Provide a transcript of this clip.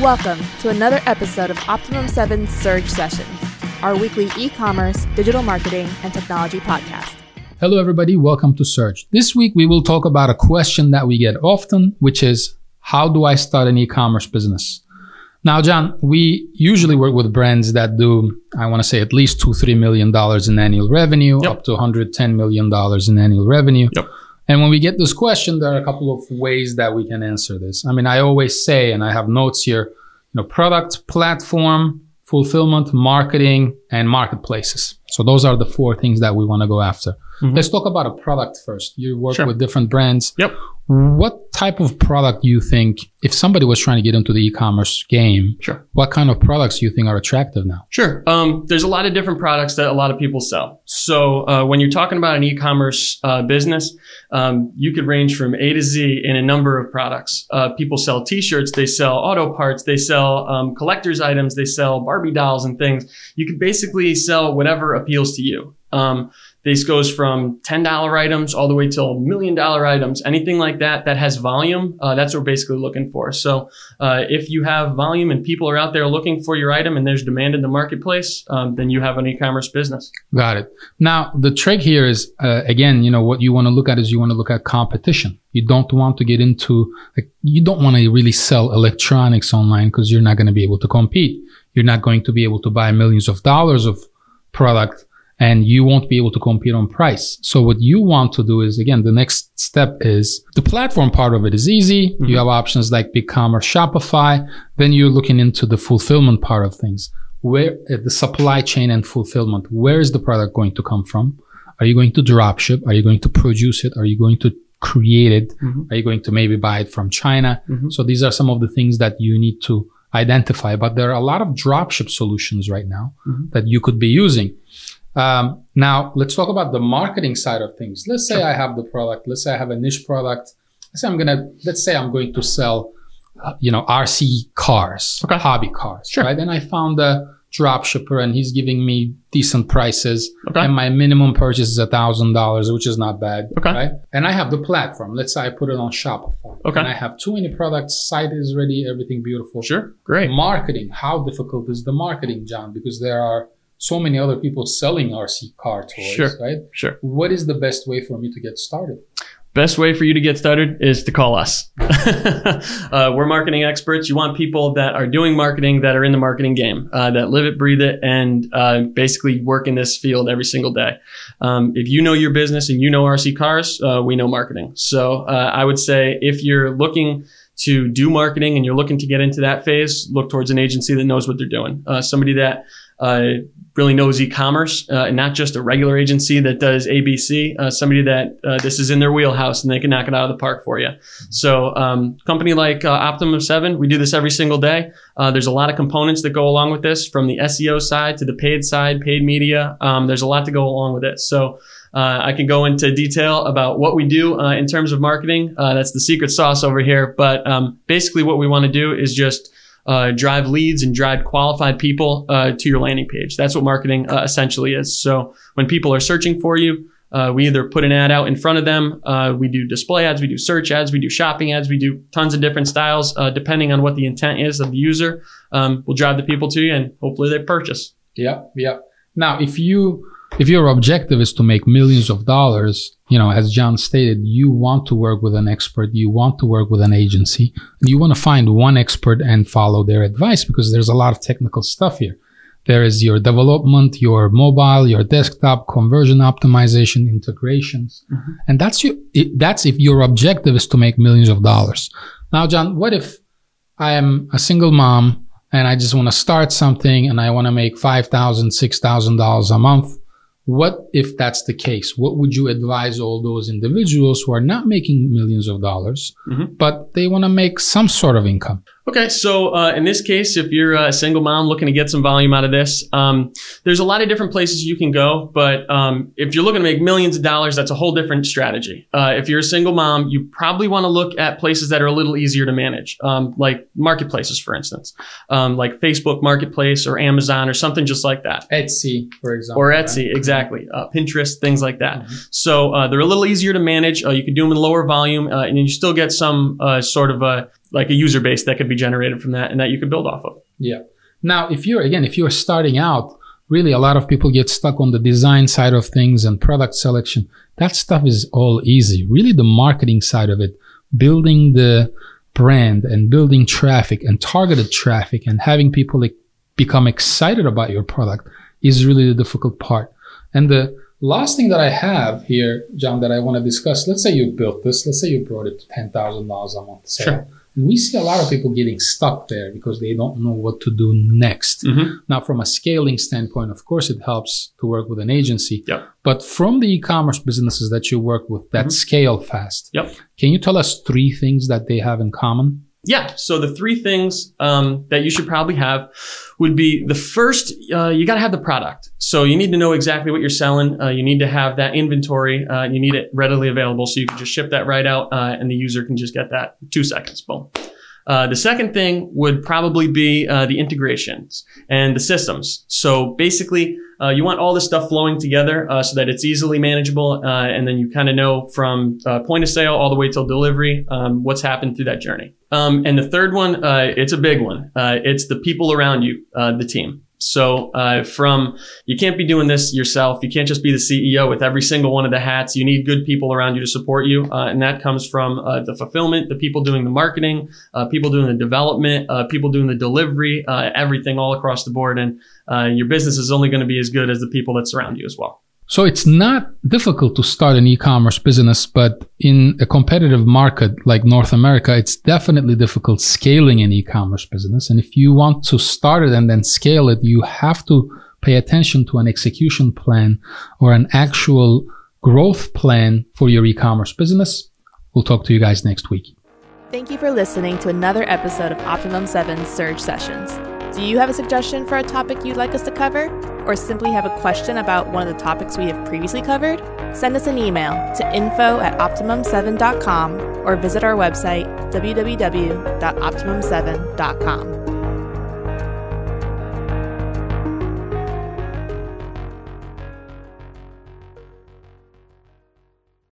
Welcome to another episode of Optimum 7 Surge Sessions, our weekly e commerce, digital marketing, and technology podcast. Hello, everybody. Welcome to Surge. This week, we will talk about a question that we get often, which is How do I start an e commerce business? Now, John, we usually work with brands that do, I want to say, at least two, three million dollars in annual revenue, Yep. up to 110 million dollars in annual revenue. Yep. And when we get this question, there are a couple of ways that we can answer this. I mean, I always say, and I have notes here, you know, product, platform, fulfillment, marketing, and marketplaces. So those are the four things that we want to go after. Mhm. Let's talk about a product first. You work Sure. with different brands. Yep. What type of product do you think, if somebody was trying to get into the e-commerce game, Sure. what kind of products do you think are attractive now? Sure. Um, there's a lot of different products that a lot of people sell. So uh, when you're talking about an e-commerce uh, business, um, you could range from A to Z in a number of products. Uh, people sell T-shirts, they sell auto parts, they sell um, collectors items, they sell Barbie dolls and things. You could basically sell whatever appeals to you. Um, this goes from $10 items all the way till million dollar items, anything like that that has volume. Uh, that's what we're basically looking for. So uh, if you have volume and people are out there looking for your item and there's demand in the marketplace, um, then you have an e-commerce business. Got it. Now, the trick here is, uh, again, you know, what you want to look at is you want to look at competition. You don't want to get into, like, you don't want to really sell electronics online because you're not going to be able to compete. You're not going to be able to buy millions of dollars of product and you won't be able to compete on price. So what you want to do is, again, the next step is the platform part of it is easy. Mhm. You have options like BigCommerce, Shopify. Then you're looking into the fulfillment part of things. Where uh, the supply chain and fulfillment, where is the product going to come from? Are you going to drop ship? Are you going to produce it? Are you going to create it? Mhm. Are you going to maybe buy it from China? Mhm. So these are some of the things that you need to identify. But there are a lot of dropship solutions right now Mhm. that you could be using. Um, now let's talk about the marketing side of things. Let's say I have the product. Let's say I have a niche product. Let's say I'm gonna. Let's say I'm going to sell, uh, you know, RC cars, Okay. hobby cars, Sure. right? And I found a drop shipper, and he's giving me decent prices, Okay. and my minimum purchase is a thousand dollars, which is not bad, Okay. right? And I have the platform. Let's say I put it on Shopify, Okay. and I have too many products. Site is ready, everything beautiful. Sure. Great. Marketing. How difficult is the marketing, John? Because there are so many other people selling RC car toys, Sure. right? Sure. What is the best way for me to get started? Best way for you to get started is to call us. uh, we're marketing experts. You want people that are doing marketing, that are in the marketing game, uh, that live it, breathe it, and uh, basically work in this field every single day. Um, if you know your business and you know RC cars, uh, we know marketing. So uh, I would say if you're looking to do marketing and you're looking to get into that phase, look towards an agency that knows what they're doing. Uh, somebody that uh, really knows e-commerce uh, and not just a regular agency that does ABC. Uh, somebody that uh, this is in their wheelhouse and they can knock it out of the park for you. So, um, company like uh, Optimum Seven, we do this every single day. Uh, there's a lot of components that go along with this, from the SEO side to the paid side, paid media. Um, there's a lot to go along with it. So. Uh, I can go into detail about what we do uh, in terms of marketing. Uh, that's the secret sauce over here. But um, basically, what we want to do is just uh, drive leads and drive qualified people uh, to your landing page. That's what marketing uh, essentially is. So when people are searching for you, uh, we either put an ad out in front of them. Uh, we do display ads, we do search ads, we do shopping ads, we do tons of different styles, depending on what the intent is of the user. Um, we'll drive the people to you, and hopefully they purchase. Yeah, yeah. Now, if you if your objective is to make millions of dollars, you know, as John stated, you want to work with an expert, you want to work with an agency, you want to find one expert and follow their advice because there's a lot of technical stuff here. There is your development, your mobile, your desktop, conversion optimization, integrations. Mhm. And that's you, that's if your objective is to make millions of dollars. Now, John, what if I am a single mom and I just want to start something and I want to make $5,000, $6,000 a month? What if that's the case? What would you advise all those individuals who are not making millions of dollars, Mhm. but they want to make some sort of income? Okay, so uh, in this case, if you're a single mom looking to get some volume out of this, um, there's a lot of different places you can go. But um, if you're looking to make millions of dollars, that's a whole different strategy. Uh, if you're a single mom, you probably want to look at places that are a little easier to manage, um, like marketplaces, for instance, um, like Facebook Marketplace or Amazon or something just like that. Etsy, for example. Or right? Etsy, exactly. Uh, Pinterest, things like that. Mhm. So uh, they're a little easier to manage. Uh, you can do them in lower volume, uh, and you still get some uh, sort of uh, like a user base that could be generated from that and that you could build off of. Yeah. Now, if you're again, if you're starting out, really a lot of people get stuck on the design side of things and product selection. That stuff is all easy. Really, the marketing side of it, building the brand and building traffic and targeted traffic and having people like become excited about your product is really the difficult part. And the last thing that I have here, John, that I want to discuss, let's say you built this, let's say you brought it to $10,000 a month sale. Sure. And we see a lot of people getting stuck there because they don't know what to do next. Mm-hmm. Now, from a scaling standpoint, of course, it helps to work with an agency. Yep. But from the e-commerce businesses that you work with that mm-hmm. scale fast, yep. can you tell us three things that they have in common? Yeah. So the three things um, that you should probably have would be the first, uh, you got to have the product. So you need to know exactly what you're selling. Uh, you need to have that inventory. Uh, you need it readily available so you can just ship that right out uh, and the user can just get that two seconds. Boom. Uh, the second thing would probably be uh, the integrations and the systems. So basically, uh, you want all this stuff flowing together uh, so that it's easily manageable, uh, and then you kind of know from point of sale all the way till delivery um, what's happened through that journey. Um, and the third one, it's a big one. it's the people around you, the team. So uh, from you can't be doing this yourself. You can't just be the CEO with every single one of the hats. You need good people around you to support you, uh, and that comes from uh, the fulfillment, the people doing the marketing, uh, people doing the development, uh, people doing the delivery, uh, everything all across the board. And your business is only going to be as good as the people that surround you as well. So it's not difficult to start an e-commerce business, but in a competitive market like North America, it's definitely difficult scaling an e-commerce business. And if you want to start it and then scale it, you have to pay attention to an execution plan or an actual growth plan for your e-commerce business. We'll talk to you guys next week. Thank you for listening to another episode of Optimum 7 Surge Sessions. Do you have a suggestion for a topic you'd like us to cover? Or simply have a question about one of the topics we have previously covered? Send us an email to info at optimum7.com or visit our website www.optimum7.com.